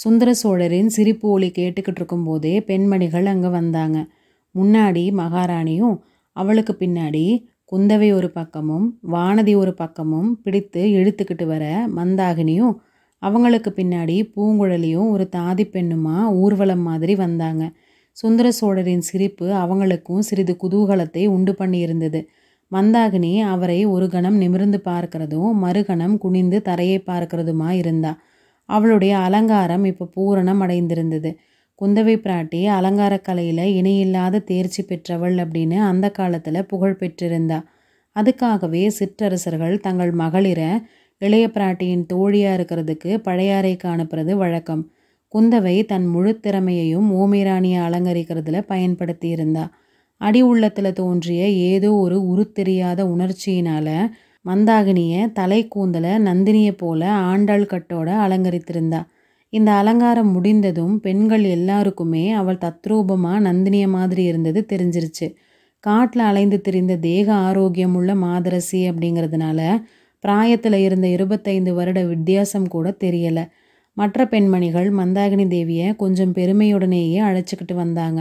சுந்தர சோழரின் சிரிப்பு ஒளி கேட்டுக்கிட்டு இருக்கும்போதே பெண்மணிகள் அங்கே வந்தாங்க. முன்னாடி மகாராணியும் அவளுக்கு பின்னாடி குந்தவை ஒரு பக்கமும் வானதி ஒரு பக்கமும் பிடித்து இழுத்துக்கிட்டு வர மந்தாகினியும் அவங்களுக்கு பின்னாடி பூங்குழலியும் ஒரு தாதி பெண்ணுமா ஊர்வலம் மாதிரி வந்தாங்க. சுந்தர சோழரின் சிரிப்பு அவங்களுக்கும் சிறிது குதூகலத்தை உண்டு பண்ணியிருந்தது. மந்தாகினி அவரை ஒரு கணம் நிமிர்ந்து பார்க்கிறதும் மறுகணம் குனிந்து தரையை பார்க்கிறதுமா இருந்தா. அவளுடைய அலங்காரம் இப்போ பூரணம் அடைந்திருந்தது. குந்தவை பிராட்டி அலங்கார கலையில் இணையில்லாத தேர்ச்சி பெற்றவள் அப்படின்னு அந்த காலத்தில் புகழ் பெற்றிருந்தா. அதுக்காகவே சிற்றரசர்கள் தங்கள் மகளிரை இளைய பிராட்டியின் தோழியாக இருக்கிறதுக்கு பழையாறைக்கு அனுப்புறது வழக்கம். குந்தவை தன் முழு திறமையையும் ஓமிராணியை அலங்கரிக்கிறதுல பயன்படுத்தி இருந்தா அடி உள்ளத்தில் தோன்றிய ஏதோ ஒரு உருத்தெரியாத உணர்ச்சியினால் மந்தாகினியை தலை கூந்தலை நந்தினியை போல ஆண்டாள் கட்டோட அலங்கரித்திருந்தா. இந்த அலங்காரம் முடிந்ததும் பெண்கள் எல்லாருக்குமே அவள் தத்ரூபமாக நந்தினிய மாதிரி இருந்தது தெரிஞ்சிருச்சு. காட்டில் அலைந்து திரிந்த தேக ஆரோக்கியம் உள்ள மாதரசி அப்படிங்கிறதுனால பிராயத்தில் இருந்த இருபத்தைந்து வருட வித்தியாசம் கூட தெரியலை. மற்ற பெண்மணிகள் மந்தாகினி தேவியை கொஞ்சம் பெருமையுடனேயே அழைச்சிக்கிட்டு வந்தாங்க.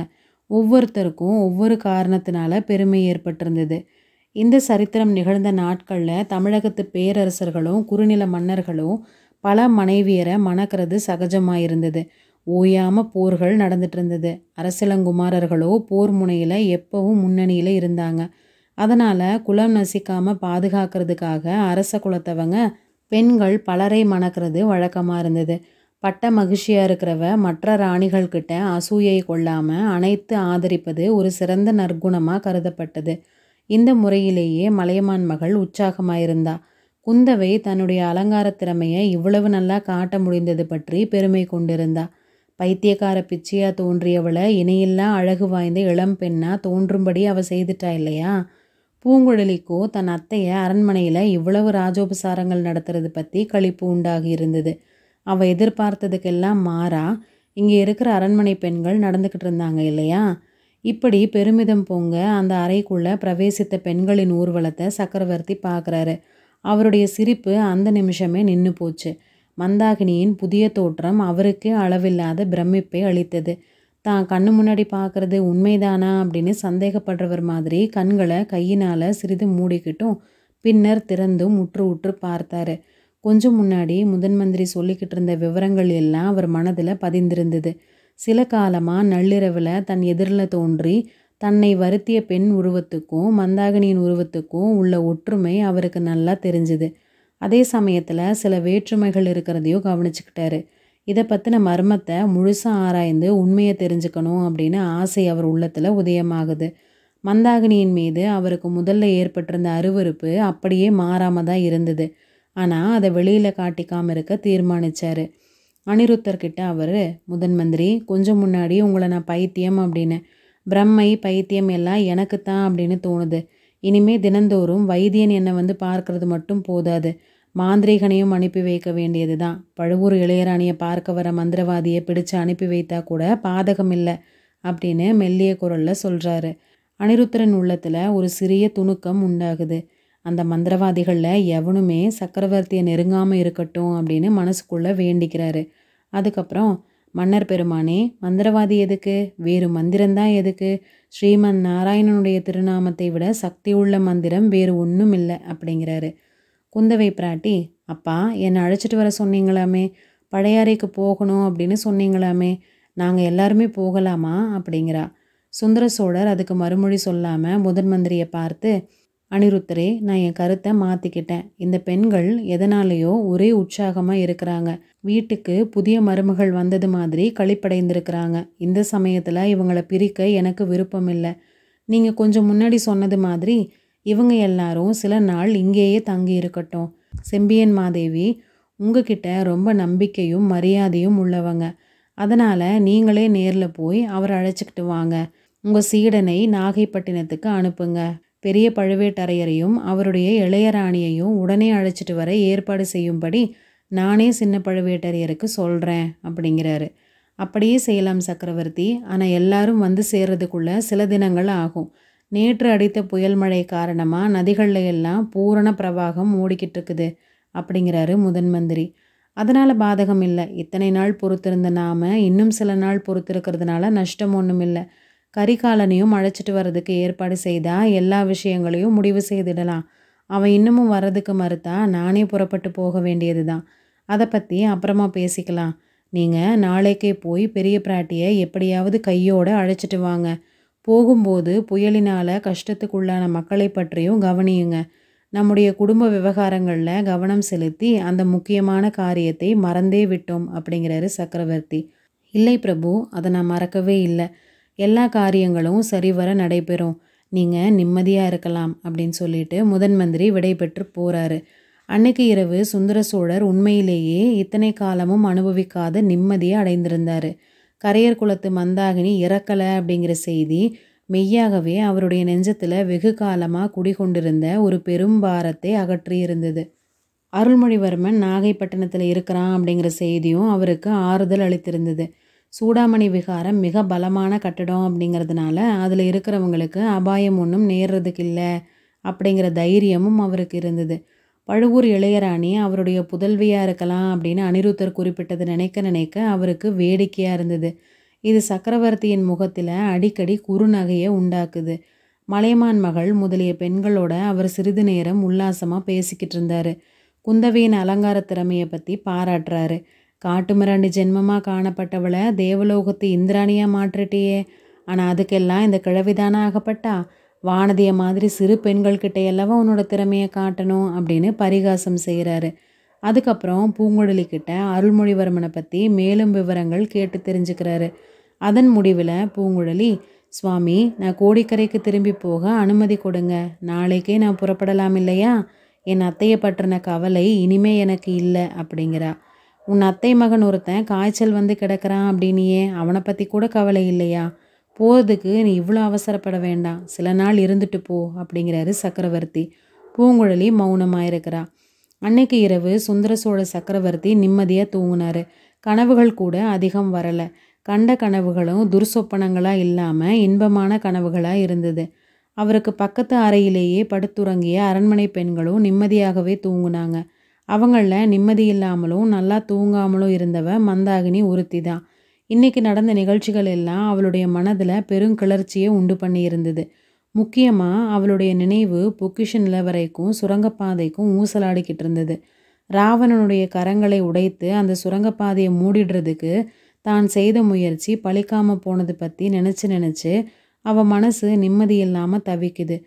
ஒவ்வொருத்தருக்கும் ஒவ்வொரு காரணத்தினால பெருமை ஏற்பட்டிருந்தது. இந்த சரித்திரம் நிகழ்ந்த நாட்களில் தமிழகத்து பேரரசர்களும் குறுநில மன்னர்களும் பல மனைவியரை மணக்கிறது சகஜமாக இருந்தது ஓயாமல் போர்கள் நடந்துட்டு இருந்தது அரசலங்குமாரர்களோ போர் முனையில் எப்பவும் முன்னணியில் இருந்தாங்க. அதனால் குலம் நசிக்காமல் பாதுகாக்கிறதுக்காக அரச குலத்தவங்க பெண்கள் பலரை மணக்கிறது வழக்கமாக இருந்தது. பட்ட மகிழ்ச்சியாக இருக்கிறவ மற்ற ராணிகள்கிட்ட அசூயை கொள்ளாமல் அனைத்து ஆதரிப்பது ஒரு சிறந்த நற்குணமாக கருதப்பட்டது. இந்த முறையிலேயே மலையமான் மகள் உற்சாகமாயிருந்தா. குந்தவை தன்னுடைய அலங்கார திறமையை இவ்வளவு நல்லா காட்ட முடிந்தது பற்றி பெருமை கொண்டிருந்தா. பைத்தியக்கார பிச்சையா தோன்றியவளை இணையில்லா அழகு வாய்ந்த இளம் பெண்ணா தோன்றும்படி அவ செய்துட்டா இல்லையா? பூங்குழலிக்கோ தன் அத்தையை அரண்மனையில் இவ்வளவு ராஜோபசாரங்கள் நடத்துறது பற்றி கழிப்பு உண்டாகி இருந்தது. அவள் எதிர்பார்த்ததுக்கெல்லாம் மாறா. இங்கே இருக்கிற அரண்மனை பெண்கள் நடந்துக்கிட்டு இருந்தாங்க இல்லையா? இப்படி பெருமிதம் பொங்க அந்த அறைக்குள்ளே பிரவேசித்த பெண்களின் ஊர்வலத்தை சக்கரவர்த்தி பார்க்குறாரு. அவருடைய சிரிப்பு அந்த நிமிஷமே நின்று போச்சு. மந்தாகினியின் புதிய தோற்றம் அவருக்கு அளவில்லாத பிரமிப்பை அளித்தது. தான் கண்ணு முன்னாடி பார்க்குறது உண்மைதானா அப்படின்னு சந்தேகப்படுறவர் மாதிரி கண்களை கையினால் சிறிது மூடிக்கிட்டும் பின்னர் திறந்தும் உற்று உற்று பார்த்தாரு. கொஞ்சம் முன்னாடி முதன் மந்திரி சொல்லிக்கிட்டு இருந்த விவரங்கள் எல்லாம் அவர் மனதில் பதிந்திருந்தது. சில காலமாக நள்ளிரவில் தன் எதிரில் தோன்றி தன்னை வருத்திய பெண் உருவத்துக்கும் மந்தாகினியின் உருவத்துக்கும் உள்ள ஒற்றுமை அவருக்கு நல்லா தெரிஞ்சுது. அதே சமயத்தில் சில வேற்றுமைகள் இருக்கிறதையும் கவனிச்சுக்கிட்டாரு. இதை பற்றின மர்மத்தை முழுசாக ஆராய்ந்து உண்மையை தெரிஞ்சுக்கணும் அப்படின்னு ஆசை அவர் உள்ளத்தில் உதயமாகுது. மந்தாகினியின் மீது அவருக்கு முதல்ல ஏற்பட்டிருந்த அருவறுப்பு அப்படியே மாறாமல் தான் இருந்தது. ஆனால் அதை வெளியில் காட்டிக்காமல் இருக்க தீர்மானித்தார் அனிருத்தர்கிட்ட அவர் முதன் மந்திரி கொஞ்சம் முன்னாடி உங்களை நான் பைத்தியம் அப்படின்னு. பிரம்மை பைத்தியம் எல்லாம் எனக்குத்தான் அப்படின்னு தோணுது. இனிமே தினந்தோறும் வைத்தியன் என்னை வந்து பார்க்கறது மட்டும் போதாது. மாந்திரிகனையும் அனுப்பி வைக்க வேண்டியது தான் பழுவூர் இளையராணியை பார்க்க வர மந்திரவாதியை பிடிச்சு அனுப்பி வைத்தா கூட பாதகம் இல்லை அப்படின்னு மெல்லிய குரலில் சொல்கிறாரு அனிருத்தரன் உள்ளத்தில் ஒரு சிறிய துணுக்கம் உண்டாகுது. அந்த மந்திரவாதிகளில் எவனுமே சக்கரவர்த்தியை நெருங்காமல் இருக்கட்டும் அப்படின்னு மனசுக்குள்ளே வேண்டிக்கிறாரு. அதுக்கப்புறம் மன்னர் பெருமானே மந்திரவாதி எதுக்கு? வேறு மந்திரம்தான் எதுக்கு? ஸ்ரீமன் நாராயணனுடைய திருநாமத்தை விட சக்தி உள்ள மந்திரம் வேறு ஒன்றும் இல்லை அப்படிங்கிறாரு. குந்தவை பிராட்டி அப்பா என்னை அழைச்சிட்டு வர சொன்னீங்களாமே? பழையாறைக்கு போகணும் அப்படின்னு சொன்னீங்களாமே? நாங்கள் எல்லாருமே போகலாமா? அப்படிங்கிறா. சுந்தர சோழர் அதுக்கு மறுமொழி சொல்லாமல் முதன் மந்திரியை பார்த்து அனிருத்தரே நான் என் கருத்தை மாற்றிக்கிட்டேன் இந்த பெண்கள் எதனாலேயோ ஒரே உற்சாகமாக இருக்கிறாங்க. வீட்டுக்கு புதிய மருமகள் வந்தது மாதிரி கழிப்படைந்திருக்கிறாங்க இந்த சமயத்தில் இவங்களை பிரிக்க எனக்கு விருப்பம் இல்லை நீங்கள் கொஞ்சம் முன்னாடி சொன்னது மாதிரி இவங்க எல்லாரும் சில நாள் இங்கேயே தங்கி இருக்கட்டும். செம்பியன் மாதேவி உங்ககிட்ட ரொம்ப நம்பிக்கையும் மரியாதையும் உள்ளவங்க. அதனால் நீங்களே நேரில் போய் அவரை அழைச்சிக்கிட்டு வாங்க. உங்கள் சீடனை நாகைப்பட்டினத்துக்கு அனுப்புங்க. பெரிய பழுவேட்டரையரையும் அவருடைய இளையராணியையும் உடனே அழைச்சிட்டு வர ஏற்பாடு செய்யும்படி நானே சின்ன பழுவேட்டரையருக்கு சொல்கிறேன் அப்படிங்கிறாரு. அப்படியே செய்யலாம் சக்கரவர்த்தி. ஆனால் எல்லாரும் வந்து சேர்றதுக்குள்ள சில தினங்கள் ஆகும். நேற்று அடித்த புயல் மழை காரணமாக நதிகளில் எல்லாம் பூரண பிரவாகம் ஓடிக்கிட்டு இருக்குது அப்படிங்கிறாரு முதன் மந்திரி. அதனால் பாதகம் இல்லை. இத்தனை நாள் பொறுத்திருந்த நாம் இன்னும் சில நாள் பொறுத்திருக்கிறதுனால நஷ்டம் ஒன்றும் இல்லை கரிகாலனையும் அழைச்சிட்டு வர்றதுக்கு ஏற்பாடு செய்தால் எல்லா விஷயங்களையும் முடிவு செய்திடலாம். அவன் இன்னமும் வர்றதுக்கு மறுத்தா நானே புறப்பட்டு போக வேண்டியது தான் அதை பற்றி அப்புறமா பேசிக்கலாம். நீங்கள் நாளைக்கே போய் பெரிய பிராட்டியை எப்படியாவது கையோடு அழைச்சிட்டு வாங்க. போகும்போது புயலினால் கஷ்டத்துக்குள்ளான மக்களை பற்றியும் கவனியுங்க. நம்முடைய குடும்ப விவகாரங்களில் கவனம் செலுத்தி அந்த முக்கியமான காரியத்தை மறந்தே விட்டோம் அப்படிங்கிறாரு சக்கரவர்த்தி. இல்லை பிரபு அதை நான் மறக்கவே இல்லை. எல்லா காரியங்களும் சரிவர நடைபெறும். நீங்கள் நிம்மதியாக இருக்கலாம் அப்படின்னு சொல்லிட்டு முதன் மந்திரி விடை பெற்று போகிறாரு அன்னைக்கு இரவு சுந்தர சோழர் உண்மையிலேயே இத்தனை காலமும் அனுபவிக்காத நிம்மதியை அடைந்திருந்தார். கரையர் குலத்து மந்தாகினி இறக்கலை அப்படிங்கிற செய்தி மெய்யாகவே அவருடைய நெஞ்சத்தில் வெகு காலமாக குடிகொண்டிருந்த ஒரு பெரும் பாரத்தை அகற்றியிருந்தது. அருள்மொழிவர்மன் நாகைப்பட்டினத்தில் இருக்கிறான் அப்படிங்கிற செய்தியும் அவருக்கு ஆறுதல் அளித்திருந்தது. சூடாமணி விகாரம் மிக பலமான கட்டடம் அப்படிங்கிறதுனால அதில் இருக்கிறவங்களுக்கு அபாயம் ஒன்றும் நேர்றதுக்கு இல்லை அப்படிங்கிற தைரியமும் அவருக்கு இருந்தது. பழுவூர் இளையராணி அவருடைய புதல்வியாக இருக்கலாம் அப்படின்னு அனிருத்தர் குறிப்பிட்டது நினைக்க நினைக்க அவருக்கு வேடிக்கையாக இருந்தது. இது சக்கரவர்த்தியின் முகத்தில் அடிக்கடி குறுநகையை உண்டாக்குது. மலைமான் மகள் முதலிய பெண்களோட அவர் சிறிது நேரம் உல்லாசமாக பேசிக்கிட்டு இருந்தார். குந்தவையின் அலங்கார திறமையை பற்றி பாராட்டுறாரு. காட்டு மிராண்டி ஜென்மமாக காணப்பட்டவளை தேவலோகத்து இந்திராணியாக மாற்றிட்டியே. ஆனால் அதுக்கெல்லாம் இந்த கிழவிதானே ஆகப்பட்டா? வானதிய மாதிரி சிறு பெண்கள்கிட்ட எல்லாம் உன்னோட திறமையை காட்டணும் அப்படின்னு பரிகாசம் செய்கிறாரு அதுக்கப்புறம் பூங்குழலி கிட்ட அருள்மொழிவர்மனை பற்றி மேலும் விவரங்கள் கேட்டு தெரிஞ்சுக்கிறாரு. அதன் முடிவில் பூங்குழலி சுவாமி நான் கோடிக்கரைக்கு திரும்பி போக அனுமதி கொடுங்க. நாளைக்கே நான் புறப்படலாம் இல்லையா? என் அத்தையை பற்றின கவலை இனிமே எனக்கு இல்லை அப்படிங்கிறா. உன் அத்தை மகன் ஒருத்தன் காய்ச்சல் வந்து கிடக்கிறான் அப்படின்னியே அவனை பற்றி கூட கவலை இல்லையா? போகிறதுக்கு நீ இவ்வளோ அவசரப்பட வேண்டாம். சில நாள் இருந்துட்டு போ அப்படிங்கிறாரு சக்கரவர்த்தி. பூங்குழலி மௌனமாக இருக்கிறா. அன்னைக்கு இரவு சுந்தர சோழ சக்கரவர்த்தி நிம்மதியாக தூங்கினார். கனவுகள் கூட அதிகம் வரலை. கண்ட கனவுகளும் துர்சொப்பனங்களாக இல்லாமல் இன்பமான கனவுகளாக இருந்தது. அவருக்கு பக்கத்து அறையிலேயே படுத்துறங்கிய அரண்மனை பெண்களும் நிம்மதியாகவே தூங்குனாங்க. அவங்களில் நிம்மதி இல்லாமலும் நல்லா தூங்காமலும் இருந்தவ மந்தாகினி ஒருத்தி தான். இன்றைக்கி நடந்த நிகழ்ச்சிகள் எல்லாம் அவளுடைய மனதில் பெருங்கிளர்ச்சியை உண்டு பண்ணி இருந்தது. முக்கியமாக அவளுடைய நினைவு பொக்கிஷ நிலவரைக்கும் சுரங்கப்பாதைக்கும் ஊசலாடிக்கிட்டு இருந்தது. ராவணனுடைய கரங்களை உடைத்து அந்த சுரங்கப்பாதையை மூடிடுறதுக்கு தான் செய்த முயற்சி பழிக்காமல் போனது பற்றி நினச்சி நினச்சி அவள் மனசு நிம்மதி இல்லாமல் தவிக்குது.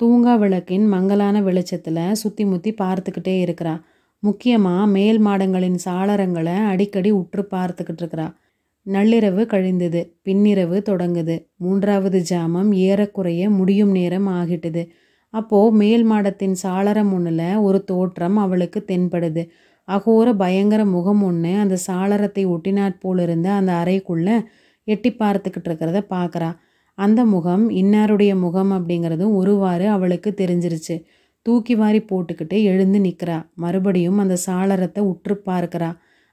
தூங்கா விளக்கின் மங்கலான வெளிச்சத்தில் சுற்றி முற்றி பார்த்துக்கிட்டே இருக்கிறா. முக்கியமாக மேல் மாடங்களின் சாளரங்களை அடிக்கடி உற்று பார்த்துக்கிட்டு இருக்கிறா. நள்ளிரவு கழிந்தது பின்னிரவு தொடங்குது. மூன்றாவது ஜாமம் ஏறக்குறைய முடியும் நேரம் ஆகிட்டுது. அப்போது மேல் மாடத்தின் சாளரம் ஒன்றில் ஒரு தோற்றம் அவளுக்கு தென்படுது. அகோர பயங்கர முகம் ஒன்று அந்த சாளரத்தை ஒட்டினாற்போல் இருந்த அந்த அறைக்குள்ளே எட்டி பார்த்துக்கிட்டு இருக்கிறத பார்க்குறா அந்த முகம் இன்னாருடைய முகம் அப்படிங்கிறதும் ஒருவாறு அவளுக்கு தெரிஞ்சிருச்சு. தூக்கி வாரி போட்டுக்கிட்டு எழுந்து நிற்கிறா மறுபடியும் அந்த சாளரத்தை உற்று பார்க்கிறா.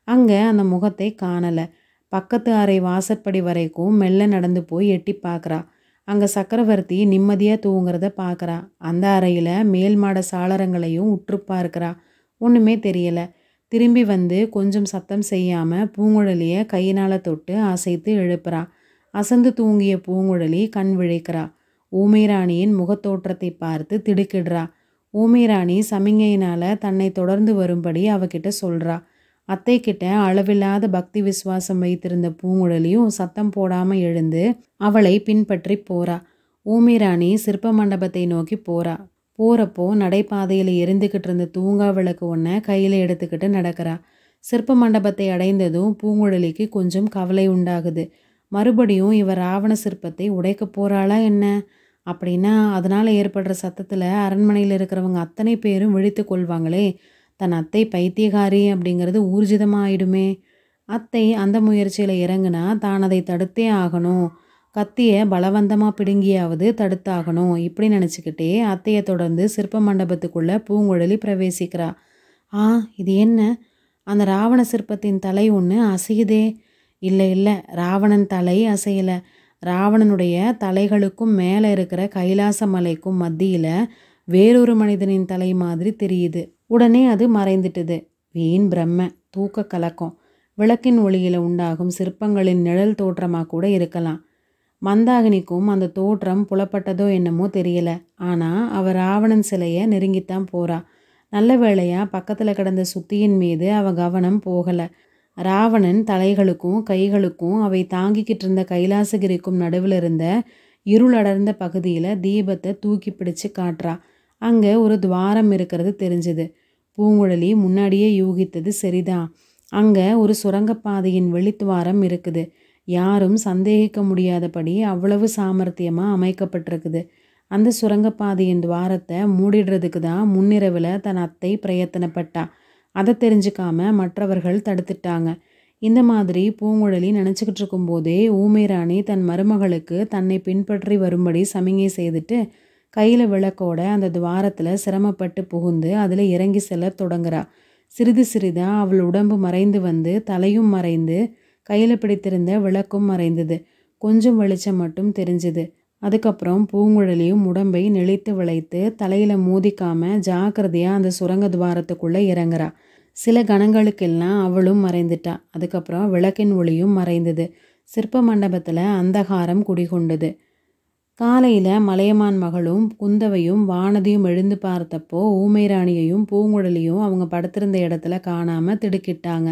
அங்கே அந்த முகத்தை காணலை. பக்கத்து அறை வாசற்படி வரைக்கும் மெல்ல நடந்து போய் எட்டி பார்க்குறா. அங்கே சக்கரவர்த்தி நிம்மதியாக தூங்குறத பார்க்குறா. அந்த அறையில் மேல் மாட சாளரங்களையும் உற்று பார்க்குறா. ஒன்றுமே தெரியலை. திரும்பி வந்து கொஞ்சம் சத்தம் செய்யாமல் பூங்குழலியை கையினால் தொட்டு அசைத்து எழுப்புறா. அசந்து தூங்கிய பூங்குழலி கண் விழிக்கிறா. ஊமைராணியின் முகத்தோற்றத்தை பார்த்து திடுக்கிடுறா. ஊமைராணி சமிங்கையினால் தன்னை தொடர்ந்து வரும்படி அவகிட்ட சொல்கிறா அத்தை கிட்ட அளவில்லாத பக்தி விசுவாசம் வைத்திருந்த பூங்குழலியும் சத்தம் போடாமல் எழுந்து அவளை பின்பற்றி போறா. ஊமிராணி சிற்ப மண்டபத்தை நோக்கி போறா. போகிறப்போ நடைபாதையில் எரிந்துக்கிட்டு இருந்த தூங்கா விளக்கு ஒன்றை கையில் எடுத்துக்கிட்டு நடக்கிறா. சிற்ப மண்டபத்தை அடைந்ததும் பூங்குழலிக்கு கொஞ்சம் கவலை உண்டாகுது. மறுபடியும் இவர் ராவண சிற்பத்தை உடைக்க போகிறாளா என்ன? அப்படின்னா அதனால் ஏற்படுற சத்தத்தில் அரண்மனையில் இருக்கிறவங்க அத்தனை பேரும் விழித்து கொள்வாங்களே. தன் அத்தை பைத்தியகாரி அப்படிங்கிறது ஊர்ஜிதமாயிடுமே. அத்தை அந்த முயற்சியில் இறங்குனா தான் அதை தடுத்தே ஆகணும். கத்தியை பலவந்தமாக பிடுங்கியாவது தடுத்தாகணும். இப்படி நினச்சிக்கிட்டே அத்தையை தொடர்ந்து சிற்ப மண்டபத்துக்குள்ளே பூங்குழலி பிரவேசிக்கிறா. ஆ இது என்ன? அந்த ராவண சிற்பத்தின் தலை ஒன்று அசையுதே. இல்லை இல்லை ராவணன் தலை அசையலை. ராவணனுடைய தலைகளுக்கும் மேலே இருக்கிற கைலாச மலைக்கும் மத்தியில் வேறொரு மனிதனின் தலை மாதிரி தெரியுது. உடனே அது மறைந்துட்டுது. வீண் பிரம்ம தூக்க கலக்கம். விளக்கின் ஒளியில் உண்டாகும் சிற்பங்களின் நிழல் தோற்றமாக கூட இருக்கலாம். மந்தாகினிக்கும் அந்த தோற்றம் புலப்பட்டதோ என்னமோ தெரியல. ஆனால் அவள் ராவணன் சிலையை நெருங்கித்தான் போறா. நல்ல வேளையாக பக்கத்தில் கிடந்த சுத்தியின் மீது அவ கவனம் போகலை. ராவணன் தலைகளுக்கும் கைகளுக்கும் அவை தாங்கிக்கிட்டு இருந்த கைலாசகிரிக்கும் நடுவில் இருந்த இருளடர்ந்த பகுதியில் தீபத்தை தூக்கி பிடிச்சு காட்டுறா. அங்கே ஒரு துவாரம் இருக்கிறது தெரிஞ்சுது. பூங்குழலி முன்னாடியே யூகித்தது சரிதான். அங்கே ஒரு சுரங்கப்பாதையின் வெளித்துவாரம் இருக்குது. யாரும் சந்தேகிக்க முடியாதபடி அவ்வளவு சாமர்த்தியமாக அமைக்கப்பட்டிருக்குது. அந்த சுரங்கப்பாதையின் துவாரத்தை மூடிடுறதுக்கு தான் முன்னிரவில் தன் அத்தை பிரயத்தனப்பட்டா. அதை தெரிஞ்சுக்காம மற்றவர்கள் தடுத்துட்டாங்க. இந்த மாதிரி பூங்குழலி நினச்சிக்கிட்டு இருக்கும்போதே ஊமேராணி தன் மருமகளுக்கு தன்னை பின்பற்றி வரும்படி சமிகை செய்துட்டு கையில் விளக்கோட அந்த துவாரத்தில் சிரமப்பட்டு புகுந்து அதில் இறங்கி செல்ல தொடங்குறா. சிறிது சிறிதாக அவள் உடம்பு மறைந்து வந்து தலையும் மறைந்து கையில் பிடித்திருந்த விளக்கும் மறைந்தது. கொஞ்சம் வெளிச்சம் மட்டும் தெரிஞ்சுது. அதுக்கப்புறம் பூங்குழலியும் உடம்பை நெளித்து விளைத்து தலையில் மோதிக்காம ஜாக்கிரதையாக அந்த சுரங்க துவாரத்துக்குள்ளே இறங்குறா. சில கணங்களுக்கெல்லாம் அவளும் மறைந்துட்டா. அதுக்கப்புறம் விளக்கின் ஒளியும் மறைந்தது. சிற்ப மண்டபத்தில் அந்தகாரம் குடிகொண்டது. காலையில் மலையமான் மகளும் குந்தவையும் வானதியும் எழுந்து பார்த்தப்போ ஊமைராணியையும் பூங்குழலியும் அவங்க படுத்திருந்த இடத்துல காணாமல் திடுக்கிட்டாங்க.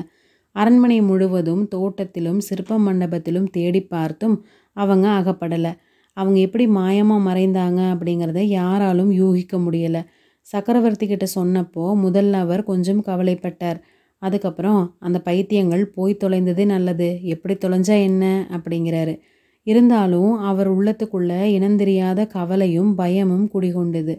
அரண்மனை முழுவதும் தோட்டத்திலும் சிற்ப மண்டபத்திலும் தேடி பார்த்தும் அவங்க அகப்படலை. அவங்க எப்படி மாயமாக மறைந்தாங்க அப்படிங்கிறத யாராலும் யூகிக்க முடியலை. சக்கரவர்த்தி கிட்ட சொன்னப்போ முதல்ல அவர் கொஞ்சம் கவலைப்பட்டார். அதுக்கப்புறம் அந்த பைத்தியங்கள் போய் தொலைந்ததே நல்லது. எப்படி தொலைஞ்சா என்ன? அப்படிங்கிறாரு. இருந்தாலும் அவர் உள்ளத்துக்குள்ளே இனந்தெரியாத கவலையும் பயமும் குடிகொண்டது.